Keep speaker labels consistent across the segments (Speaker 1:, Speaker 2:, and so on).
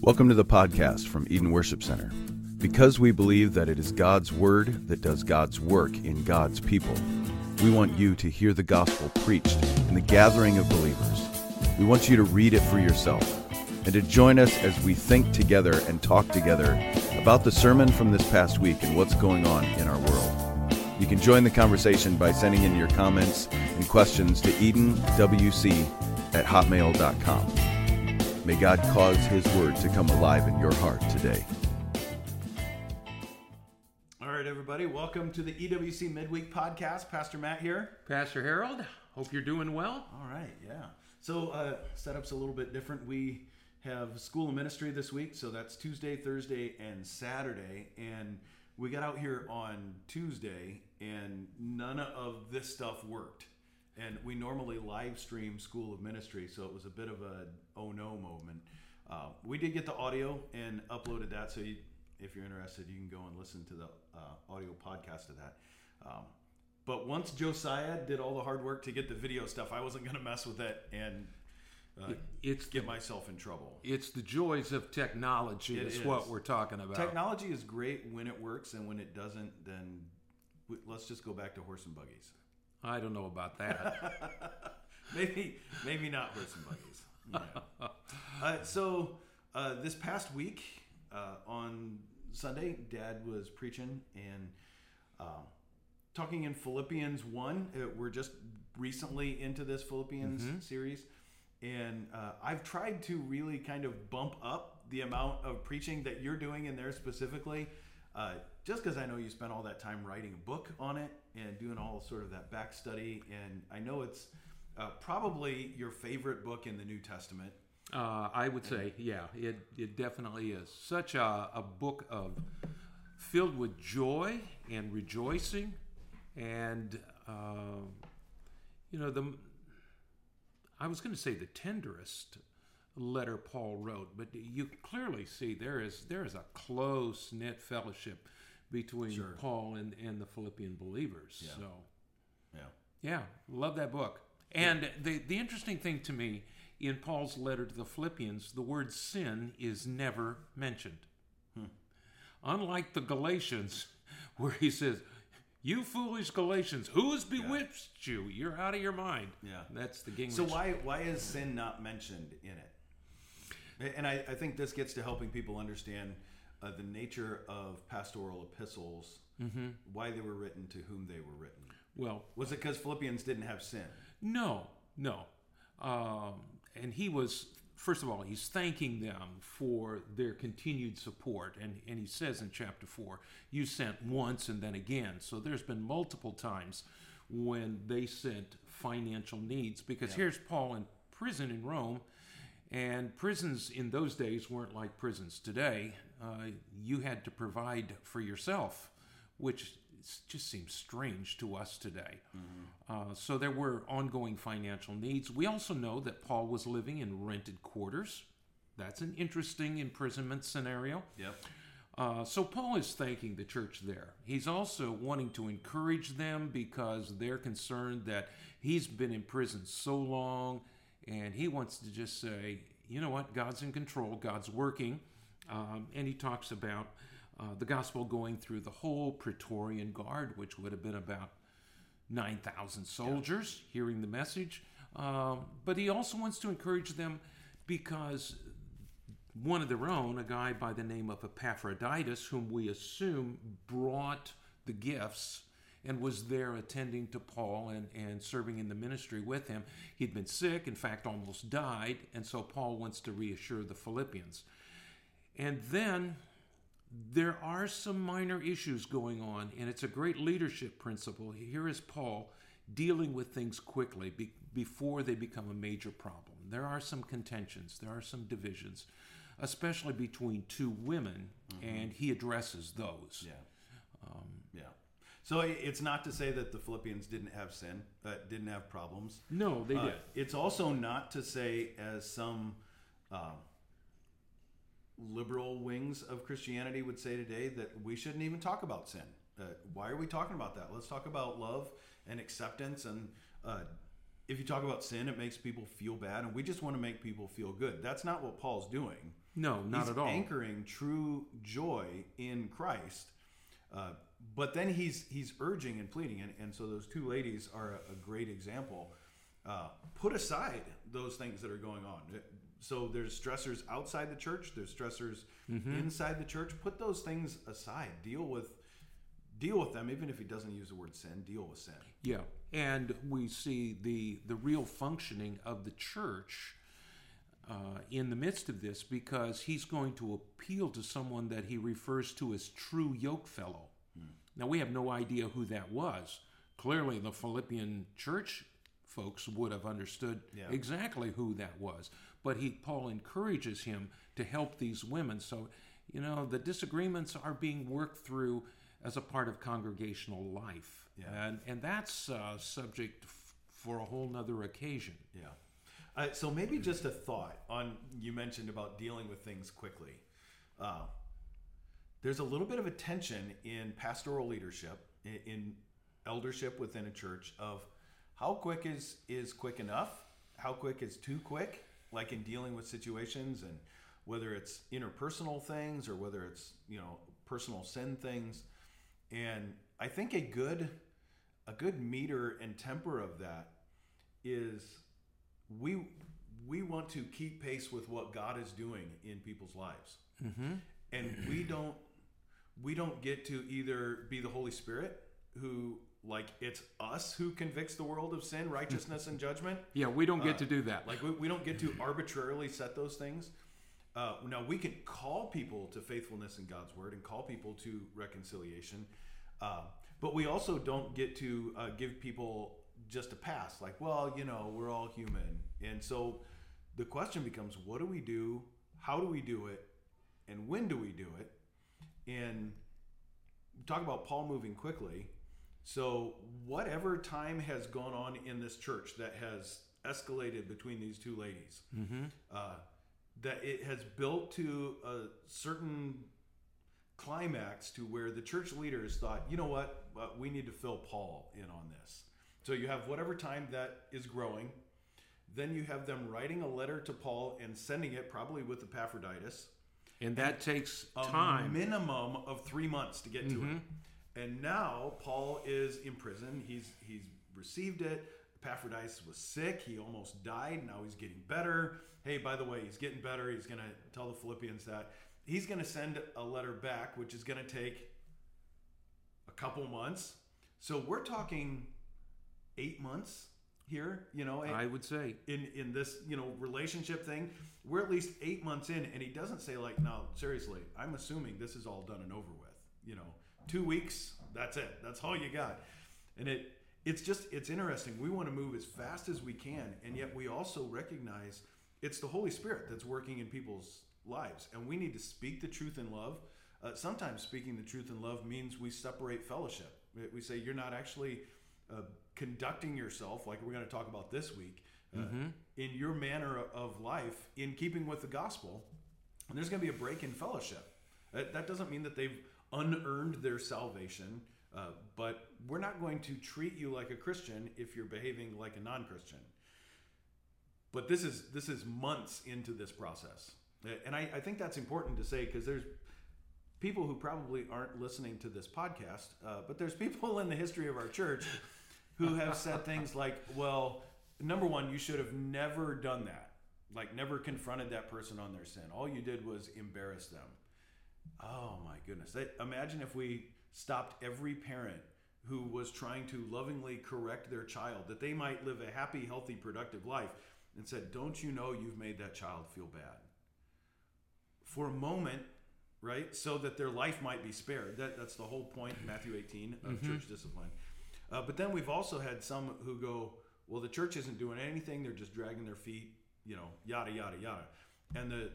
Speaker 1: Welcome to the podcast from Eden Worship Center. Because we believe that it is God's Word that does God's work in God's people, we want you to hear the gospel preached in the gathering of believers. We want you to read it for yourself and to join us as we think together and talk together about the sermon from this past week and what's going on in our world. You can join the conversation by sending in your comments and questions to edenwc at hotmail.com. May God cause His word to come alive in your heart today.
Speaker 2: All right, everybody, welcome to the EWC Midweek Podcast. Pastor Matt here.
Speaker 3: Pastor Harold, hope you're doing well.
Speaker 2: All right, yeah. So, uh, setup's a little bit different. We have school of ministry this week, so that's Tuesday, Thursday, and Saturday. And we got out here on Tuesday, and none of this stuff worked. And we normally live stream School of Ministry, so it was a bit of a oh no moment. Uh, we did get the audio and uploaded that, so you, if you're interested, you can go and listen to the uh, audio podcast of that. Um, but once Josiah did all the hard work to get the video stuff, I wasn't going to mess with it and uh,
Speaker 3: It's
Speaker 2: get
Speaker 3: the,
Speaker 2: myself in trouble.
Speaker 3: it's the joys of technology is,
Speaker 2: is.
Speaker 3: what we're talking about.
Speaker 2: Technology is great when it works, and when it doesn't, then let's just go back to horse and buggies.
Speaker 3: I don't know about that.
Speaker 2: maybe, maybe not horse and buggies. Yeah. uh, so uh, this past week uh, on Sunday, Dad was preaching and um, talking in Philippians one. Uh, we're just recently into this Philippians series, and uh, I've tried to really kind of bump up the amount of preaching that you're doing in there specifically. Uh, just because I know you spent all that time writing a book on it and doing all sort of that back study, and I know it's uh, probably your favorite book in the New Testament.
Speaker 3: uh, I would say, yeah, it, it definitely is. Such a, a book of filled with joy and rejoicing, and uh, you know the. I was going to say the tenderest letter Paul wrote, but you clearly see there is there is a close knit fellowship between
Speaker 2: Sure.
Speaker 3: Paul and, and the Philippian believers.
Speaker 2: Yeah.
Speaker 3: So
Speaker 2: Yeah.
Speaker 3: yeah, love that book. And the the interesting thing to me in Paul's letter to the Philippians, the word sin is never mentioned. Hmm. Unlike the Galatians, where he says, "You foolish Galatians, who has bewitched you? You're out of your mind."
Speaker 2: Yeah.
Speaker 3: that's the Gingrich.
Speaker 2: So why why is sin not mentioned in it? And I, I think this gets to helping people understand uh, the nature of pastoral epistles, why they were written, to whom they were written.
Speaker 3: Well,
Speaker 2: Was it because Philippians didn't have sin?
Speaker 3: No, no. Um, and he was, first of all, he's thanking them for their continued support. And, and he says in chapter 4, you sent once and then again. So there's been multiple times when they sent financial needs. Because here's Paul in prison in Rome. And prisons in those days weren't like prisons today. Uh, you had to provide for yourself, which just seems strange to us today. Uh, so there were ongoing financial needs. We also know that Paul was living in rented quarters. That's an interesting imprisonment scenario.
Speaker 2: Yep.
Speaker 3: Uh, so Paul is thanking the church there. He's also wanting to encourage them because they're concerned that he's been in prison so long, and he wants to just say, you know what, God's in control, God's working. Um, and he talks about uh, the gospel going through the whole Praetorian Guard, which would have been about 9,000 soldiers hearing the message. Um, but he also wants to encourage them because one of their own, a guy by the name of Epaphroditus, whom we assume brought the gifts and was there attending to Paul and, and serving in the ministry with him. He'd been sick, in fact, almost died, and so Paul wants to reassure the Philippians. And then there are some minor issues going on, and it's a great leadership principle. Here is Paul dealing with things quickly be, before they become a major problem. There are some contentions, there are some divisions, especially between two women, and he addresses those.
Speaker 2: Yeah. yeah. So it's not to say that the Philippians didn't have sin, uh, didn't have problems.
Speaker 3: No, they
Speaker 2: Uh,
Speaker 3: did.
Speaker 2: It's also not to say, as some um, liberal wings of Christianity would say today, that we shouldn't even talk about sin. Uh, why are we talking about that? Let's talk about love and acceptance. And uh, if you talk about sin, it makes people feel bad, and we just want to make people feel good. That's not what Paul's doing.
Speaker 3: No, not
Speaker 2: he's
Speaker 3: at all.
Speaker 2: Anchoring true joy in Christ, uh, but then he's he's urging and pleading, and, and so those two ladies are a, a great example. Uh, put aside those things that are going on. So there's stressors outside the church. There's stressors
Speaker 3: Mm-hmm.
Speaker 2: inside the church. Put those things aside. Deal with deal with them. Even if he doesn't use the word sin, deal with sin.
Speaker 3: Yeah, and we see the the real functioning of the church uh, in the midst of this because he's going to appeal to someone that he refers to as true yoke fellow. Now we have no idea who that was. Clearly, the Philippian church folks would have understood
Speaker 2: Yeah.
Speaker 3: exactly who that was. But he Paul encourages him to help these women. So, you know, the disagreements are being worked through as a part of congregational life.
Speaker 2: Yeah.
Speaker 3: And and that's uh, subject f- for a whole nother occasion.
Speaker 2: Yeah. Uh, so maybe just a thought on you mentioned about dealing with things quickly. Uh, there's a little bit of a tension in pastoral leadership, in, in eldership within a church, of how quick is is quick enough, how quick is too quick, like in dealing with situations, and whether it's interpersonal things or whether it's you know personal sin things. And I think a good a good meter and temper of that is we we want to keep pace with what God is doing in people's lives,
Speaker 3: Mm-hmm.
Speaker 2: and we don't we don't get to either be the Holy Spirit who like it's us who convicts the world of sin, righteousness, and judgment.
Speaker 3: Yeah, we don't get
Speaker 2: Uh,
Speaker 3: to do that.
Speaker 2: Like we, we don't get to arbitrarily set those things. Uh, now we can call people to faithfulness in God's word and call people to reconciliation, uh, but we also don't get to uh, give people just a pass. Like, well, you know, we're all human, and so the question becomes, what do we do? How do we do it? And when do we do it? And talk about Paul moving quickly. So, whatever time has gone on in this church that has escalated between these two ladies,
Speaker 3: mm-hmm.
Speaker 2: uh, that it has built to a certain climax to where the church leaders thought, you know what, uh, we need to fill Paul in on this. So, you have whatever time that is growing. Then you have them writing a letter to Paul and sending it, probably with Epaphroditus
Speaker 3: And that takes
Speaker 2: a
Speaker 3: time.
Speaker 2: minimum of three months to get to
Speaker 3: Mhm.
Speaker 2: it. And now Paul is in prison. He's he's received it. Epaphroditus was sick. He almost died. Now he's getting better. Hey, by the way, he's getting better. He's going to tell the Philippians that he's going to send a letter back, which is going to take a couple months. So we're talking eight months here. You know,
Speaker 3: I would say.
Speaker 2: in in this you know relationship thing we're at least eight months in and he doesn't say like no seriously i'm assuming this is all done and over with you know two weeks that's it. That's all you got. And it it's just it's interesting. We want to move as fast as we can and yet we also recognize it's the holy spirit that's working in people's lives and we need to speak the truth in love. Uh, sometimes speaking the truth in love means we separate fellowship. We- say you're not actually uh, conducting yourself like we're going to talk about this week uh, in your manner of life in keeping with the gospel. And there's going to be a break in fellowship. That, that doesn't mean that they've unearned their salvation uh, but we're not going to treat you like a christian if you're behaving like a non-christian. But this is this is months into this process. And i, I think that's important to say because there's people who probably aren't listening to this podcast uh, but there's people in the history of our church who have said things like well number one you should have never done that. Like never confronted that person on their sin. All you did was embarrass them oh my goodness. That- imagine if we stopped every parent who was trying to lovingly correct their child that they might live a happy healthy productive life and said don't you know you've made that child feel bad? For a moment right so that their life might be spared. That, that's the whole point matthew 18 of church discipline. Uh, but then we've also had some who go well the church isn't doing anything. They're just dragging their feet you know yada yada yada. And the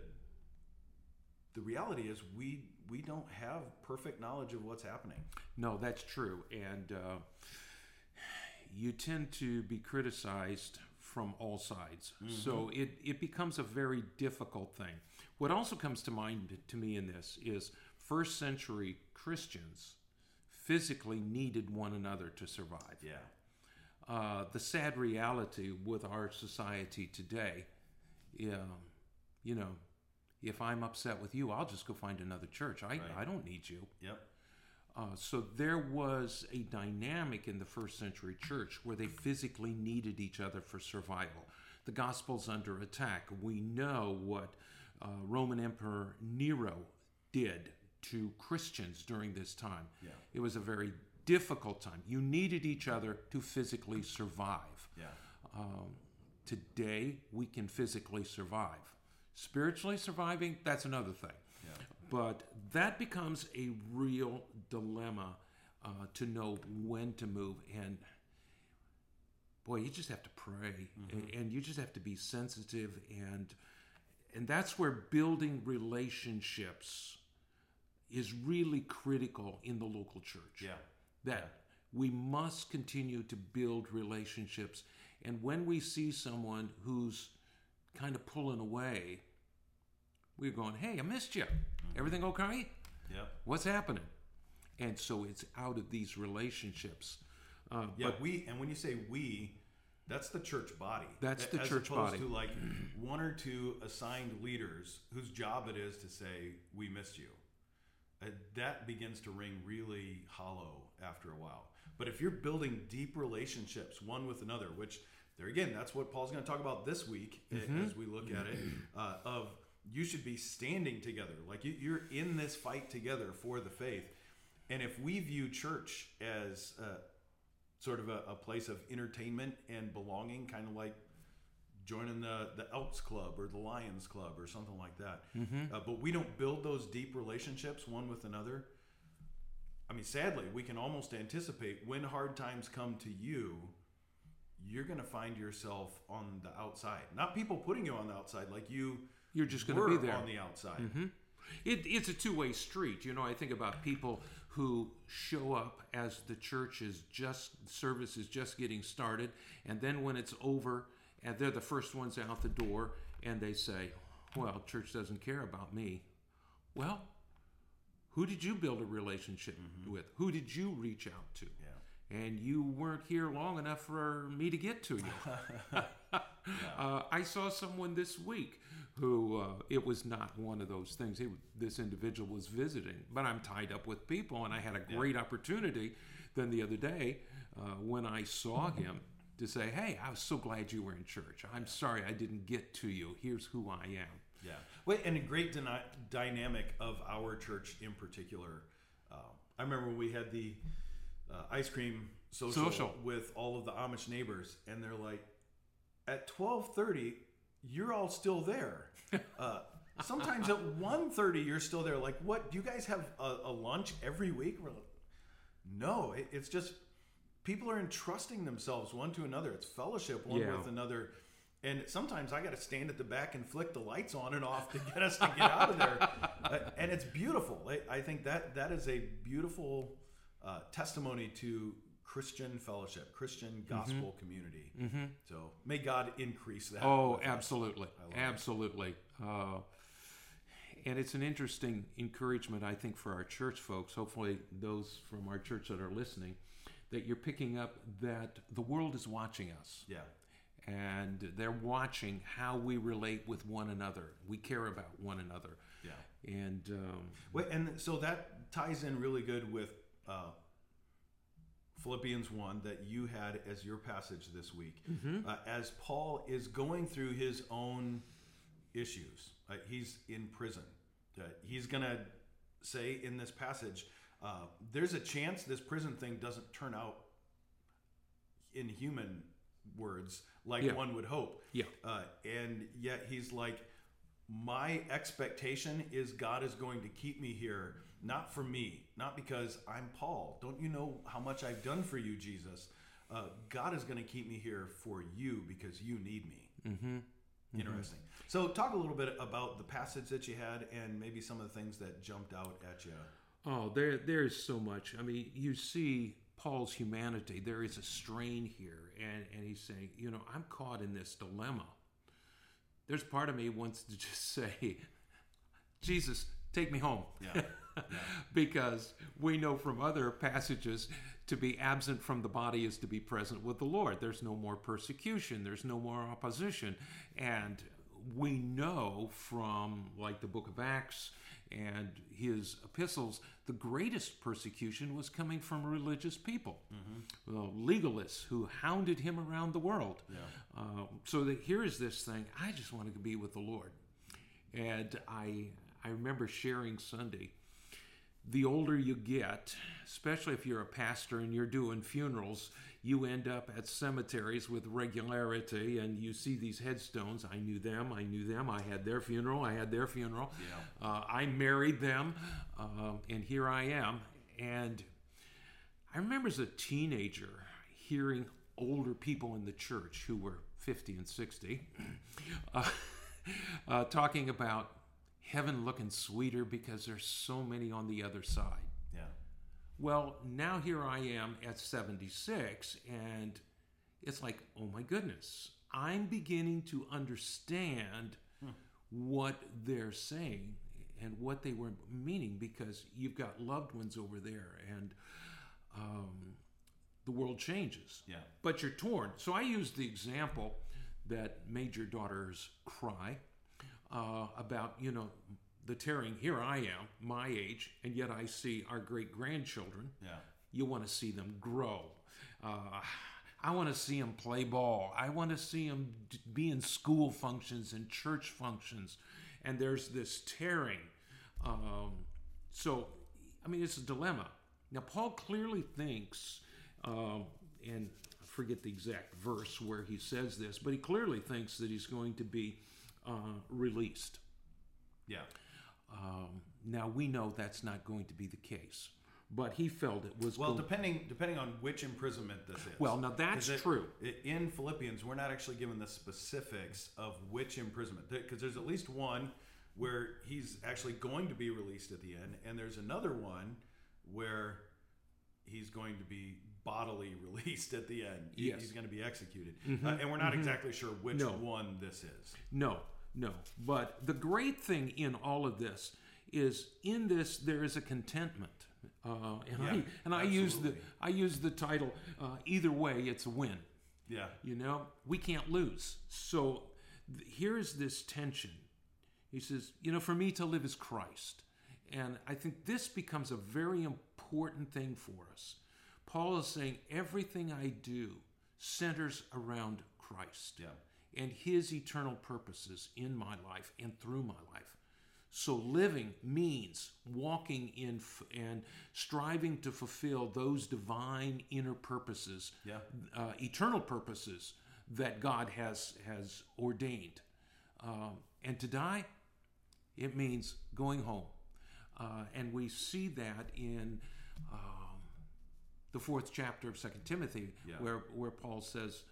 Speaker 2: the reality is we we don't have perfect knowledge of what's happening
Speaker 3: No, that's true. And uh, you tend to be criticized from all sides. So it, it becomes a very difficult thing. What also comes to mind to me in this is first century Christians physically needed one another to survive.
Speaker 2: yeah
Speaker 3: uh, the sad reality with our society today. Um, you know, if I'm upset with you, I'll just go find another church. I,
Speaker 2: Right.
Speaker 3: I don't need you.
Speaker 2: Yep.
Speaker 3: Uh, so there was a dynamic in the first century church where they physically needed each other for survival. The gospel's under attack. We know what uh, Roman Emperor Nero did to Christians during this time.
Speaker 2: Yeah.
Speaker 3: It was a very difficult time. You needed each other to physically survive.
Speaker 2: Yeah.
Speaker 3: Um, today, we can physically survive. Spiritually surviving, that's another thing.
Speaker 2: Yeah.
Speaker 3: But that becomes a real dilemma uh, to know when to move. And boy, you just have to pray, and, and you just have to be sensitive, and and that's where building relationships is really critical in the local church
Speaker 2: Yeah.
Speaker 3: that we must continue to build relationships. And when we see someone who's kind of pulling away, we're going, hey, I missed you. Everything okay?
Speaker 2: Yep.
Speaker 3: What's happening? And so it's out of these relationships. Uh,
Speaker 2: Yeah,
Speaker 3: but
Speaker 2: we and when you say we, that's the church body.
Speaker 3: That's the
Speaker 2: as
Speaker 3: church
Speaker 2: opposed
Speaker 3: body.
Speaker 2: To like one or two assigned leaders whose job it is to say we missed you. Uh, that begins to ring really hollow after a while. But if you're building deep relationships one with another, which there again, that's what Paul's going to talk about this week
Speaker 3: Mm-hmm.
Speaker 2: as we look at it. Uh, of you should be standing together, like you, you're in this fight together for the faith. And if we view church as uh, sort of a, a place of entertainment and belonging, kind of like joining the, the Elks Club or the Lions Club or something like that. Uh, but we don't build those deep relationships one with another. I mean, sadly, we can almost anticipate when hard times come to you, you're going to find yourself on the outside. Not people putting you on the outside, like you
Speaker 3: You're just gonna be there.
Speaker 2: on the outside.
Speaker 3: It, it's a two-way street. You know, I think about people who show up as the church is just service is just getting started, and then when it's over, and they're the first ones out the door, and they say, "Well, church doesn't care about me." Well, who did you build a relationship with? Who did you reach out to?
Speaker 2: Yeah.
Speaker 3: and you weren't here long enough for me to get to you. uh, I saw someone this week who uh, it was not one of those things. He, this individual was visiting, but I'm tied up with people, and I had a great opportunity. Then the other day, uh, when I saw him, to say, "Hey, I was so glad you were in church. I'm sorry I didn't get to you. Here's who I am."
Speaker 2: Yeah. Wait, and a great dyna- dynamic of our church in particular. Uh, I remember when we had the uh, ice cream social,
Speaker 3: Social.
Speaker 2: with all of the Amish neighbors, and they're like, at twelve thirty, you're all still there. Uh, sometimes at 1.30, you're still there. Like, what? Do you guys have a, a lunch every week? We're like, no, it, it's just people are entrusting themselves one to another. It's fellowship one
Speaker 3: Yeah.
Speaker 2: with another. And sometimes I got to stand at the back and flick the lights on and off to get us to get out of there. Uh, and it's beautiful. I, I think that that is a beautiful uh, testimony to Christian fellowship, Christian gospel community. So may God increase that.
Speaker 3: Oh, absolutely, absolutely. Uh, and it's an interesting encouragement, I think, for our church folks. Hopefully, those from our church that are listening, that you're picking up that the world is watching us,
Speaker 2: Yeah.
Speaker 3: and they're watching how we relate with one another. We care about one another,
Speaker 2: Yeah.
Speaker 3: and um,
Speaker 2: Wait, and so that ties in really good with uh, Philippians 1 that you had as your passage this week. Uh, as Paul is going through his own issues, uh, he's in prison. Uh, he's going to say in this passage, uh, there's a chance this prison thing doesn't turn out in human words like
Speaker 3: Yeah.
Speaker 2: one would hope.
Speaker 3: Yeah.
Speaker 2: Uh, and yet he's like, my expectation is God is going to keep me here, not for me, not because I'm Paul. Don't you know how much I've done for you, Jesus? Uh, God is going to keep me here for you because you need me. Mm-hmm. Interesting. So, talk a little bit about the passage that you had and maybe some of the things that jumped out at you.
Speaker 3: Oh, there there is so much. I mean, you see Paul's humanity. There is a strain here, and and he's saying, you know, I'm caught in this dilemma. There's part of me wants to just say, Jesus, take me home.
Speaker 2: Yeah.
Speaker 3: because we know from other passages to be absent from the body is to be present with the Lord. There's no more persecution, there's no more opposition. And we know from like the book of Acts and his epistles, the greatest persecution was coming from religious people, well, legalists who hounded him around the world. Uh, so that here is this thing I just want to be with the Lord. And I, I remember sharing Sunday the older you get, especially if you're a pastor and you're doing funerals, you end up at cemeteries with regularity and you see these headstones. I knew them, I knew them, I had their funeral, I had their funeral.
Speaker 2: Yeah.
Speaker 3: Uh, I married them, uh, and here I am. And I remember as a teenager hearing older people in the church who were 50 and 60 uh, uh, talking about heaven looking sweeter because there's so many on the other side.
Speaker 2: Yeah.
Speaker 3: Well, now here I am at 76, and it's like, oh my goodness, I'm beginning to understand what they're saying and what they were meaning because you've got loved ones over there, and um, the world changes.
Speaker 2: Yeah.
Speaker 3: But you're torn. So I used the example that made your daughters cry uh, about, you know, the tearing. Here I am, my age, and yet I see our great grandchildren.
Speaker 2: Yeah.
Speaker 3: You want to see them grow. Uh, I want to see them play ball. I want to see them be in school functions and church functions. And there's this tearing. Um, so, I mean, it's a dilemma. Now, Paul clearly thinks, um, and I forget the exact verse where he says this, but he clearly thinks that he's going to be uh, released.
Speaker 2: Yeah.
Speaker 3: Um, now, we know that's not going to be the case, but he felt it was
Speaker 2: Well,
Speaker 3: going
Speaker 2: depending depending on which imprisonment this is.
Speaker 3: Well, now that's
Speaker 2: it-
Speaker 3: true.
Speaker 2: it- in Philippians, we're not actually given the specifics of which imprisonment, because there's at least one where he's actually going to be released at the end, and there's another one where he's going to be bodily released at the end.
Speaker 3: Yes. Mm-hmm.
Speaker 2: He's going to be executed, uh, and we're not exactly sure which
Speaker 3: No.
Speaker 2: one this is.
Speaker 3: No, no. But the great thing in all of this is in this there is a contentment. Uh, and I and I use the. I use the title. Uh, either way, it's a win.
Speaker 2: Yeah,
Speaker 3: You know, we can't lose. So th- here's this tension. He says, you know, for me to live is Christ. And I think this becomes a very important thing for us. Paul is saying everything I do centers around Christ
Speaker 2: yeah,
Speaker 3: and his eternal purposes in my life and through my life. So living means walking in f- and striving to fulfill those divine inner purposes,
Speaker 2: Yeah.
Speaker 3: uh, eternal purposes that God has has ordained. Um, and to die, it means going home, uh, and we see that in. Um, the fourth chapter of Second Timothy,
Speaker 2: Yeah.
Speaker 3: where where Paul says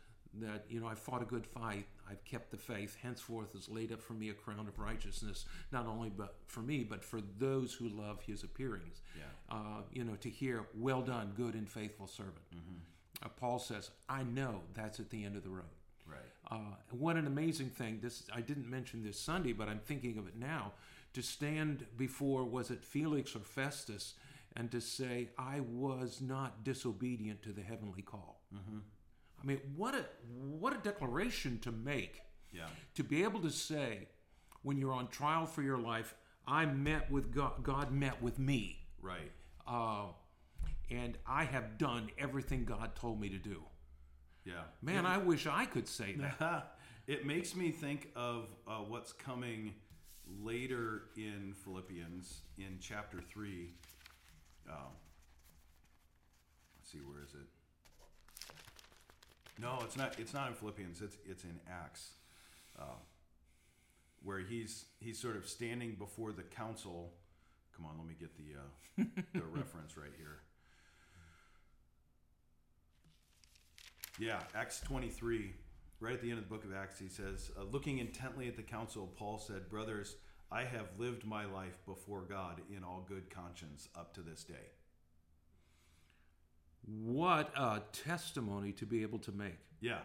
Speaker 3: that you know I fought a good fight, I've kept the faith. Henceforth is laid up for me a crown of righteousness, not only but for me, but for those who love His appearings.
Speaker 2: Yeah.
Speaker 3: Uh, you know, to hear, "Well done, good and faithful servant." Uh, Paul says, "I know that's at the end of the road."
Speaker 2: right.
Speaker 3: Uh, what an amazing thing! This I didn't mention this Sunday, but I'm thinking of it now. To stand before was it Felix or Festus, and to say, "I was not disobedient to the heavenly call." I mean, what a what a declaration to make!
Speaker 2: Yeah.
Speaker 3: To be able to say, when you're on trial for your life, I met with God. God met with me,
Speaker 2: Right.
Speaker 3: uh, and I have done everything God told me to do.
Speaker 2: Yeah.
Speaker 3: Man, I wish I could say that.
Speaker 2: it makes me think of uh, what's coming later in Philippians in chapter 3. Um, let's see, where is it? No, it's not. It's not in Philippians. It's it's in Acts, uh, where he's he's sort of standing before the council. Come on, let me get the uh, the reference right here. Yeah, Acts 23, right at the end of the book of Acts, he says, uh, Looking intently at the council, Paul said, Brothers, I have lived my life before God in all good conscience up to this day.
Speaker 3: What a testimony to be able to make.
Speaker 2: Yeah.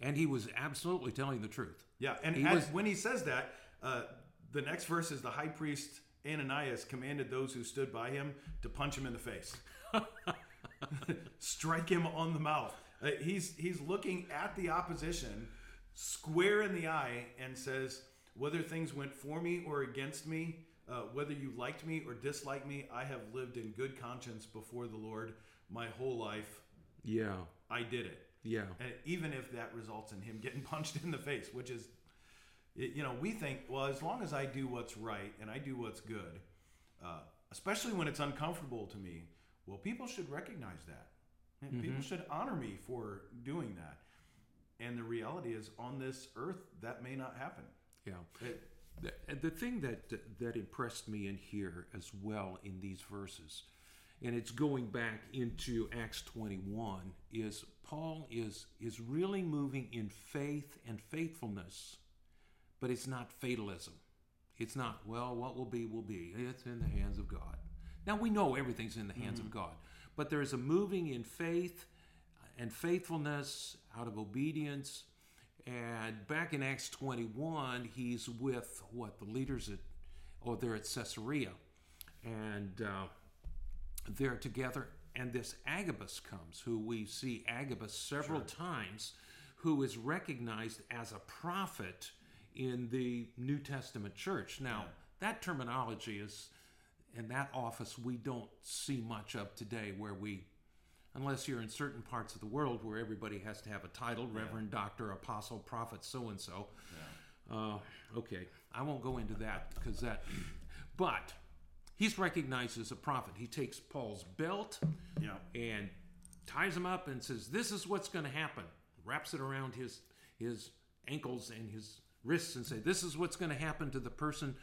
Speaker 3: And he was absolutely telling the truth.
Speaker 2: Yeah. And
Speaker 3: He
Speaker 2: as-
Speaker 3: was-
Speaker 2: when he says that, uh, the next verse is the high priest Ananias commanded those who stood by him to punch him in the face, strike him on the mouth. Uh, he's he's looking at the opposition square in the eye and says, "Whether things went for me or against me, uh, whether you liked me or disliked me, I have lived in good conscience before the Lord my whole life.
Speaker 3: Yeah.
Speaker 2: I did it."
Speaker 3: Yeah.
Speaker 2: And even if that results in him getting punched in the face, which is, you know, we think, well, as long as I do what's right and I do what's good, uh, especially when it's uncomfortable to me, well, people should recognize that. And
Speaker 3: Mm-hmm.
Speaker 2: People should honor me for doing that. And the reality is, on this earth, that may not happen.
Speaker 3: Yeah.
Speaker 2: It,
Speaker 3: The, the thing that that impressed me in here as well in these verses, and it's going back into Acts 21, is Paul is is really moving in faith and faithfulness, but it's not fatalism. It's not well, what will be will be. It's in the hands of God. Now we know everything's in the hands of God, but there is a moving in faith and faithfulness out of obedience. And back in Acts 21, he's with what the leaders at, or they're at Caesarea, and uh, they're together. And this Agabus comes, who we see Agabus several times, who is recognized as a prophet in the New Testament church. Now, that terminology is, in that office, we don't see much of today, where we unless you're in certain parts of the world where everybody has to have a title reverend doctor apostle prophet so and so okay. I won't go into that because that but he's recognized as a prophet. He takes paul's belt
Speaker 2: Yeah.
Speaker 3: and ties him up and says this is what's going to happen. Wraps it around his his ankles and his wrists and say this is what's going to happen to the person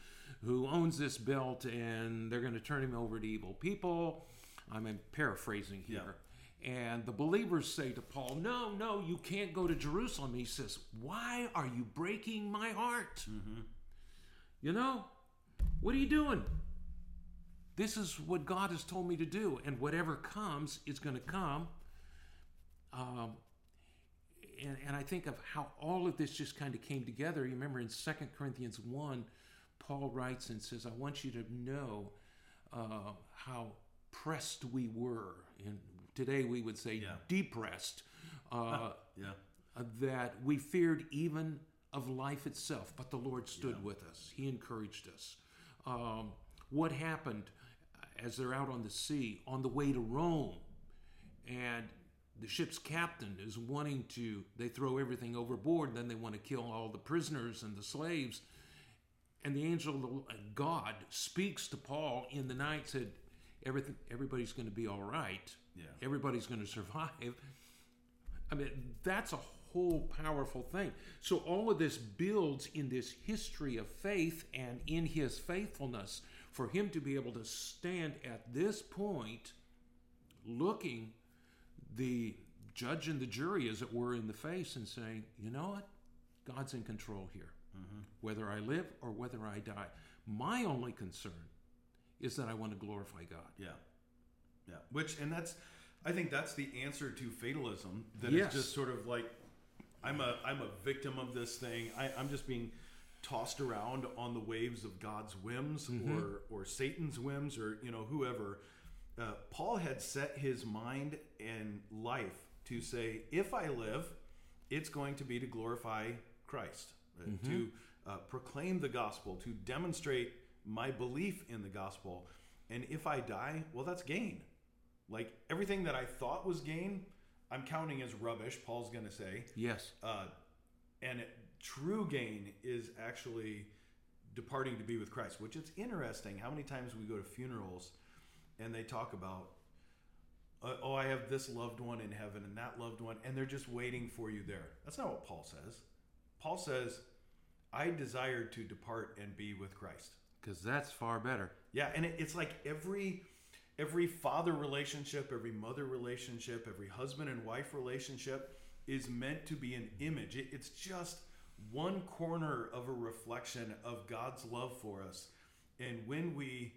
Speaker 3: who owns this belt and they're going to turn him over to evil people. I'm paraphrasing here. And the believers say to paul no no you can't go to jerusalem. He says why are you breaking my heart? Mm-hmm. You know what are you doing this is what God has told me to do, and whatever comes is going to come. Um, and, and I think of how all of this just kind of came together. You remember in 2 Corinthians 1, Paul writes and says, I want you to know uh, how pressed we were. And today we would say
Speaker 2: Yeah.
Speaker 3: depressed. Uh,
Speaker 2: Yeah.
Speaker 3: uh, that we feared even of life itself, but the Lord stood with us. He encouraged us. Um, what happened as they're out on the sea on the way to Rome? And the ship's captain is wanting to, they throw everything overboard, then they want to kill all the prisoners and the slaves. And the angel of uh, God speaks to Paul in the night, said, Everything, everybody's going to be all right.
Speaker 2: Yeah.
Speaker 3: Everybody's going to survive. I mean, that's a whole powerful thing. So all of this builds in this history of faith and in his faithfulness for him to be able to stand at this point looking the judge and the jury as it were in the face and saying, "You know what? God's in control here. Mm-hmm. Whether I live or whether I die. My only concern is that I want to glorify God."
Speaker 2: Yeah, yeah. Which and that's, I think that's the answer to fatalism. That is
Speaker 3: Yes.
Speaker 2: just sort of like, I'm a I'm a victim of this thing. I, I'm just being tossed around on the waves of God's whims or or Satan's whims or you know whoever. Uh, Paul had set his mind and life to say, if I live, it's going to be to glorify Christ, uh, to uh, proclaim the gospel, to demonstrate my belief in the gospel. And if I die, well, that's gain. Like everything that I thought was gain, I'm counting as rubbish, Paul's going to say.
Speaker 3: Yes.
Speaker 2: Uh, and true gain is actually departing to be with Christ, which it's interesting. How many times we go to funerals and they talk about, uh, oh, I have this loved one in heaven and that loved one, and they're just waiting for you there. That's not what Paul says. Paul says, I desire to depart and be with Christ.
Speaker 3: Because that's far better.
Speaker 2: Yeah, and it, it's like every every father relationship, every mother relationship, every husband and wife relationship is meant to be an image. It, it's just one corner of a reflection of God's love for us. And when we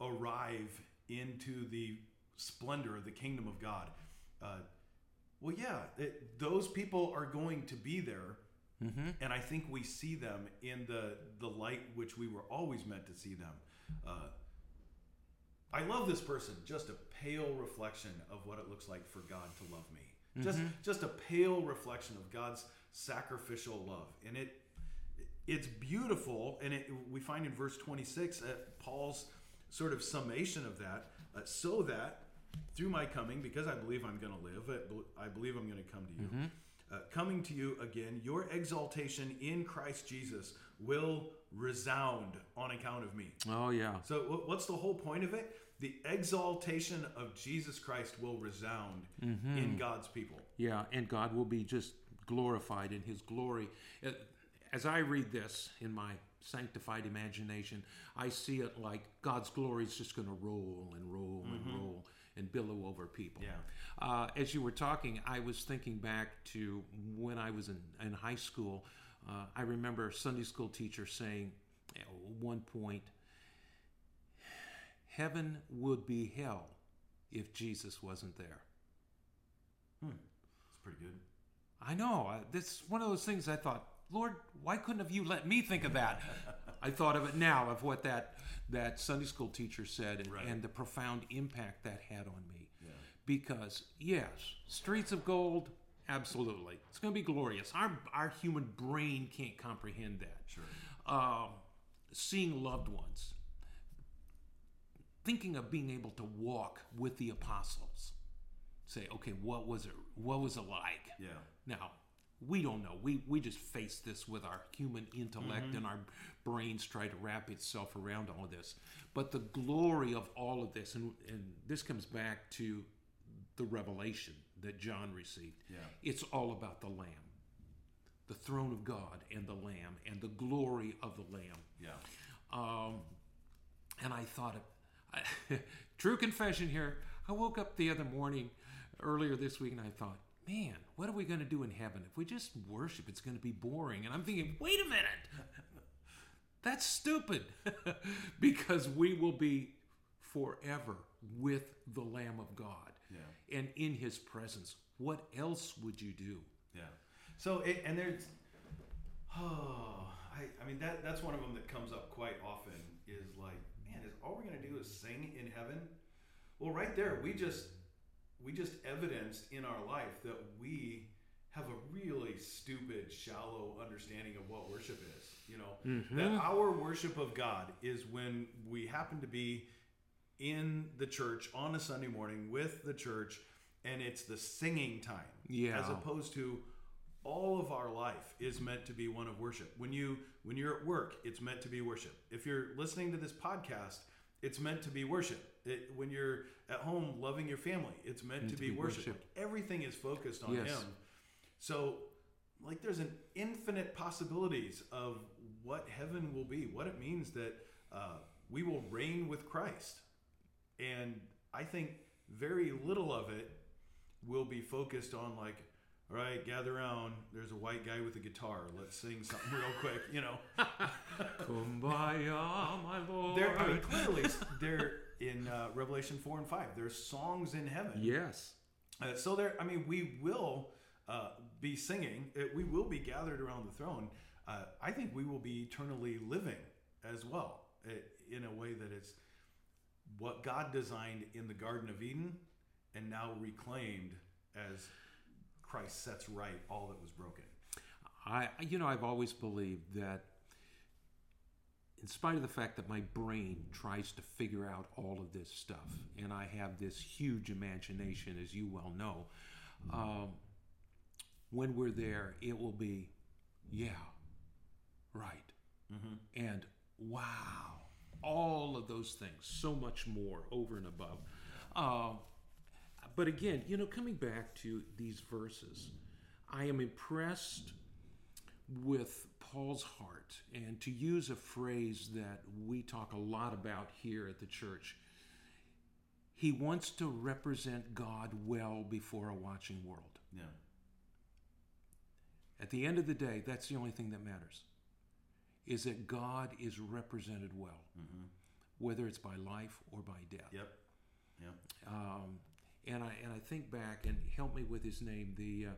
Speaker 2: arrive into the splendor of the kingdom of God, uh, well, yeah, it, those people are going to be there and I think we see them in the the light which we were always meant to see them. Uh, I love this person, just a pale reflection of what it looks like for God to love me. Just just a pale reflection of God's sacrificial love, and it it's beautiful. And it, we find in verse twenty six uh, Paul's sort of summation of that, uh, so that through my coming, because I believe I'm going to live, I believe I'm going to come to you. Uh, coming to you again, your exaltation in Christ Jesus will resound on account of me.
Speaker 3: Oh yeah.
Speaker 2: So, wh- what's the whole point of it? The exaltation of Jesus Christ will resound in God's people.
Speaker 3: Yeah, and God will be just glorified in His glory. Uh, As I read this in my sanctified imagination, I see it like God's glory is just going to roll and roll and roll and billow over people.
Speaker 2: Yeah.
Speaker 3: Uh, as you were talking, I was thinking back to when I was in, in high school. Uh, I remember a Sunday school teacher saying at one point, Heaven would be hell if Jesus wasn't there.
Speaker 2: It's pretty good.
Speaker 3: I know. I- This is one of those things I thought, Lord, why couldn't have you let me think of that? I thought of it now of what that that Sunday school teacher said and,
Speaker 2: Right.
Speaker 3: and the profound impact that had on me. Because yes, streets of gold, absolutely, it's going to be glorious. Our our human brain can't comprehend that.
Speaker 2: Sure.
Speaker 3: Um, seeing loved ones, thinking of being able to walk with the apostles. Say, okay, what was it? What was it like?
Speaker 2: Yeah.
Speaker 3: Now, we don't know. We we just face this with our human intellect
Speaker 2: Mm-hmm.
Speaker 3: and our brains try to wrap itself around all of this. But the glory of all of this, and, and this comes back to the revelation that John received.
Speaker 2: Yeah.
Speaker 3: It's all about the Lamb, the throne of God and the Lamb, and the glory of the Lamb.
Speaker 2: Yeah.
Speaker 3: Um, and I thought, I, true confession here. I woke up the other morning earlier this week and I thought, man, what are we going to do in heaven? If we just worship, it's going to be boring. And I'm thinking, wait a minute. That's stupid because we will be forever with the Lamb of God
Speaker 2: Yeah.
Speaker 3: and in his presence. What else would you do?
Speaker 2: Yeah. So it, and there's oh I, I mean that that's one of them that comes up quite often is like all we're gonna do is sing in heaven? Well, right there we just we just evidenced in our life that we have a really stupid, shallow understanding of what worship is. You know mm-hmm. that our worship of God is when we happen to be in the church on a Sunday morning with the church, and it's the singing time
Speaker 3: Yeah.
Speaker 2: as opposed to all of our life is meant to be one of worship when you when you're at work it's meant to be worship if you're listening to this podcast it's meant to be worship it, when you're at home loving your family it's meant to, be, worship,
Speaker 3: worship.
Speaker 2: Like, everything is focused on
Speaker 3: Yes.
Speaker 2: him so like there's an infinite possibilities of what heaven will be what it means that uh, we will reign with christ and i think very little of it will be focused on like all right gather around. There's a white guy with a guitar. Let's sing something real quick you know.
Speaker 3: Kumbaya, my Lord.
Speaker 2: there i mean clearly there in uh, revelation 4 and 5 there's songs in heaven.
Speaker 3: Yes.
Speaker 2: uh, so there i mean we will uh, be singing. Uh, we will be gathered around the throne. Uh, i think we will be eternally living as well uh, in a way that it's what god designed in the garden of eden and now reclaimed as christ sets right all that was broken.
Speaker 3: I, you know, I've always believed that, in spite of the fact that my brain tries to figure out all of this stuff, and I have this huge imagination, as you well know, um, when we're there, it will be, yeah, right, and wow, all of those things, so much more over and above. Um, but again, you know, coming back to these verses, I am impressed with Paul's heart, and to use a phrase that we talk a lot about here at the church, he wants to represent God well before a watching world.
Speaker 2: yeah
Speaker 3: At the end of the day, that's the only thing that matters. Is that God is represented well, whether it's by life or by death.
Speaker 2: yep yep
Speaker 3: Um, and I and I think back and help me with his name the uh,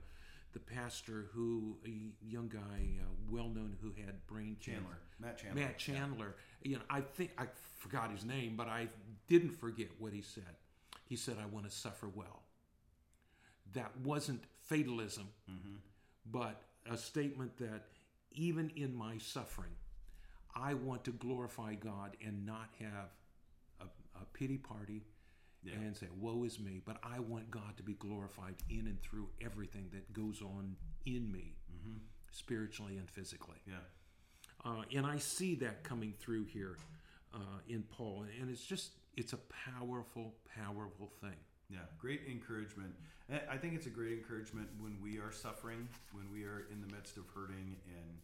Speaker 3: the pastor who a young guy, uh, well known, who had brain cancer.
Speaker 2: Chandler, Matt Chandler.
Speaker 3: Matt Chandler. You know, I think I forgot his name, but I didn't forget what he said. He said, "I want to suffer well." That wasn't fatalism, but a statement that even in my suffering, I want to glorify God and not have a, a pity party and say, "Woe is me!" But I want God to be glorified in and through everything that goes on in me, spiritually and physically.
Speaker 2: Yeah.
Speaker 3: Uh, and I see that coming through here uh, in Paul, and it's just it's a powerful, powerful thing.
Speaker 2: Yeah, great encouragement. I think it's a great encouragement when we are suffering, when we are in the midst of hurting, and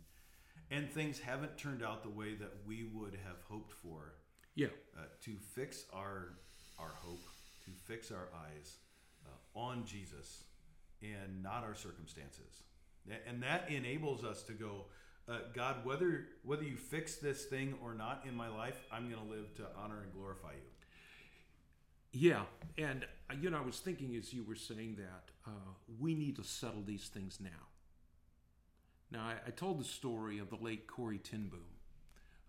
Speaker 2: and things haven't turned out the way that we would have hoped for.
Speaker 3: Yeah,
Speaker 2: Uh, to fix our our hope, to fix our eyes uh, on Jesus and not our circumstances, and that enables us to go. Uh, God, whether whether you fix this thing or not in my life, I'm going to live to honor and glorify you.
Speaker 3: yeah, and uh, you know, I was thinking as you were saying that uh, we need to settle these things now. Now, I, I told the story of the late Corrie ten Boom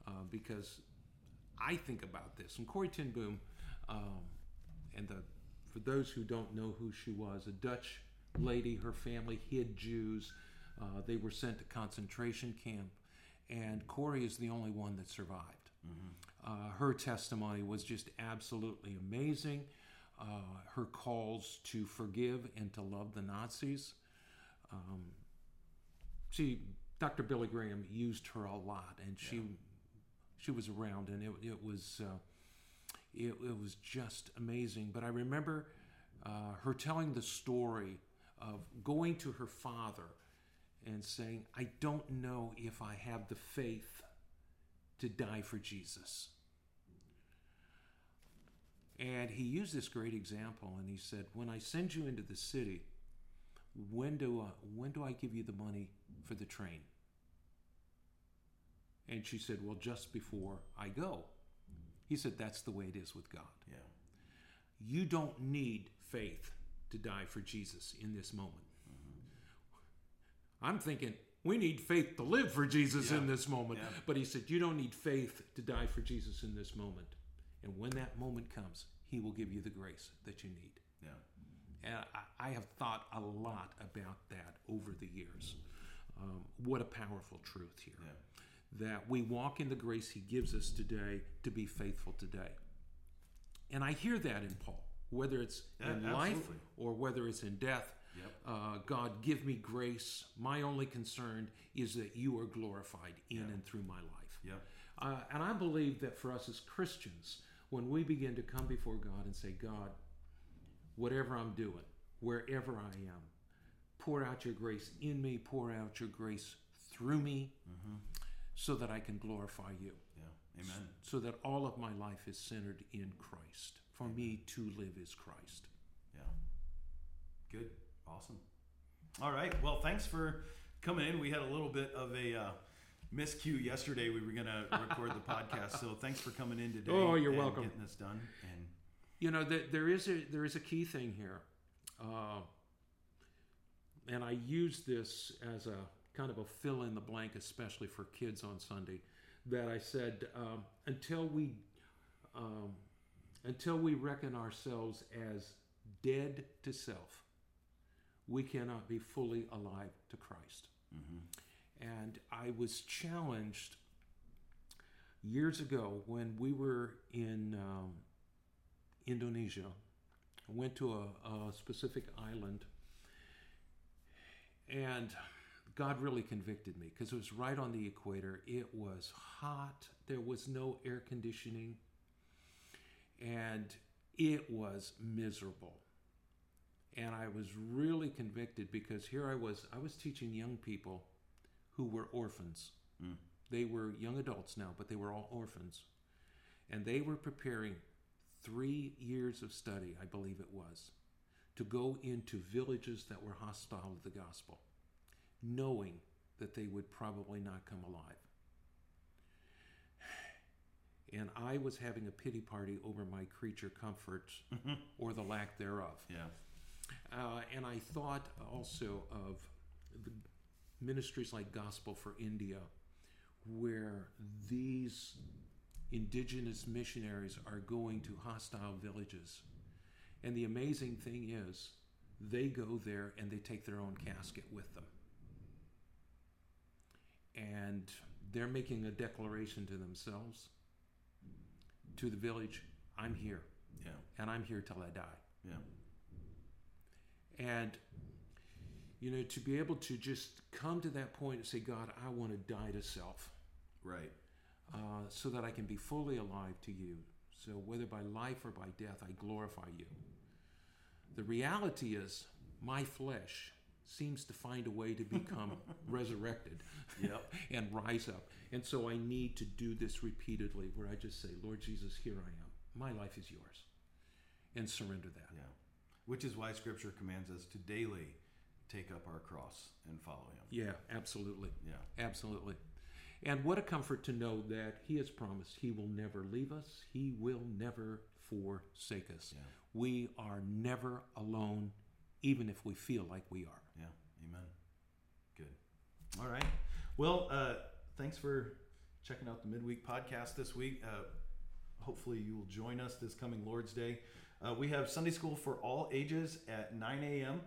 Speaker 3: uh, because I think about this, and Corrie ten Boom, um, and the for those who don't know who she was, a Dutch lady. Her family hid Jews. Uh, they were sent to concentration camp, and Corrie is the only one that survived. Uh, her testimony was just absolutely amazing. Uh, her calls to forgive and to love the Nazis. Um, she, Dr. Billy Graham used her a lot, and she she was around, and it, it was uh, it, it was just amazing. But I remember uh, her telling the story of going to her father and saying, "I don't know if I have the faith to die for Jesus." And he used this great example, and he said, "When I send you into the city, when do I, when do I give you the money for the train?" And she said, "Well, just before I go." He said, "That's the way it is with God.
Speaker 2: Yeah,
Speaker 3: You don't need faith to die for Jesus in this moment." I'm thinking we need faith to live for Jesus in this moment.
Speaker 2: Yeah.
Speaker 3: But he said, You don't need faith to die for Jesus in this moment. And when that moment comes, he will give you the grace that you need.
Speaker 2: yeah,
Speaker 3: And I, I have thought a lot about that over the years. Um, what a powerful truth here.
Speaker 2: yeah,
Speaker 3: That we walk in the grace he gives us today to be faithful today. And I hear that in Paul, whether it's
Speaker 2: Yeah,
Speaker 3: in life or whether it's in death.
Speaker 2: Yep.
Speaker 3: Uh, God, give me grace. My only concern is that you are glorified in and through my life.
Speaker 2: yeah,
Speaker 3: Uh, and I believe that for us as Christians, when we begin to come before God and say, God, whatever I'm doing, wherever I am, pour out your grace in me, pour out your grace through me, so that I can glorify you,
Speaker 2: yeah. Amen.
Speaker 3: so that all of my life is centered in Christ. For me to live is Christ.
Speaker 2: Yeah. Good. Awesome. All right. Well, thanks for coming in. We had a little bit of a uh, miscue yesterday. We were going to record the podcast, so thanks for coming in today.
Speaker 3: Oh, you're
Speaker 2: and
Speaker 3: welcome.
Speaker 2: Getting this done. And
Speaker 3: You know, there, there is a there is a key thing here, uh, and I use this as a kind of a fill in the blank, especially for kids on Sunday. That I said um, until we um, until we reckon ourselves as dead to self, we cannot be fully alive to Christ. And I was challenged years ago when we were in. Um, Indonesia. I went to a, a specific island, and God really convicted me because it was right on the equator. It was hot, there was no air conditioning, and it was miserable. And I was really convicted because here I was, I was teaching young people who were orphans. Mm. They were young adults now, but they were all orphans. And they were preparing three years of study, I believe it was, to go into villages that were hostile to the gospel, knowing that they would probably not come alive. And I was having a pity party over my creature comforts or the lack thereof.
Speaker 2: yeah,
Speaker 3: Uh, and I thought also of the ministries like Gospel for India, where these indigenous missionaries are going to hostile villages. And the amazing thing is, they go there and they take their own casket with them. And they're making a declaration to themselves, to the village I'm here,
Speaker 2: Yeah.
Speaker 3: and I'm here till I die.
Speaker 2: Yeah.
Speaker 3: And, you know, to be able to just come to that point and say, God, I want to die to self
Speaker 2: Right.
Speaker 3: uh, so that I can be fully alive to you. So whether by life or by death, I glorify you. The reality is, my flesh seems to find a way to become resurrected
Speaker 2: Yep.
Speaker 3: and rise up. And so I need to do this repeatedly where I just say, Lord Jesus, here I am. My life is yours. And surrender that.
Speaker 2: Yeah. Which is why Scripture commands us to daily take up our cross and follow Him.
Speaker 3: Yeah, absolutely.
Speaker 2: Yeah.
Speaker 3: Absolutely. And what a comfort to know that He has promised He will never leave us, He will never forsake us.
Speaker 2: Yeah.
Speaker 3: We are never alone, even if we feel like we are.
Speaker 2: Amen. Good. All right. Well, uh, thanks for checking out the midweek podcast this week. Uh, hopefully, you will join us this coming Lord's Day. Uh, we have Sunday school for all ages at 9 a.m.,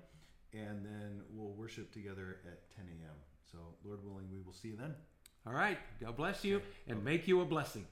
Speaker 2: and then we'll worship together at 10 a.m. So, Lord willing, we will see you then.
Speaker 3: All right. God bless you and make you a blessing.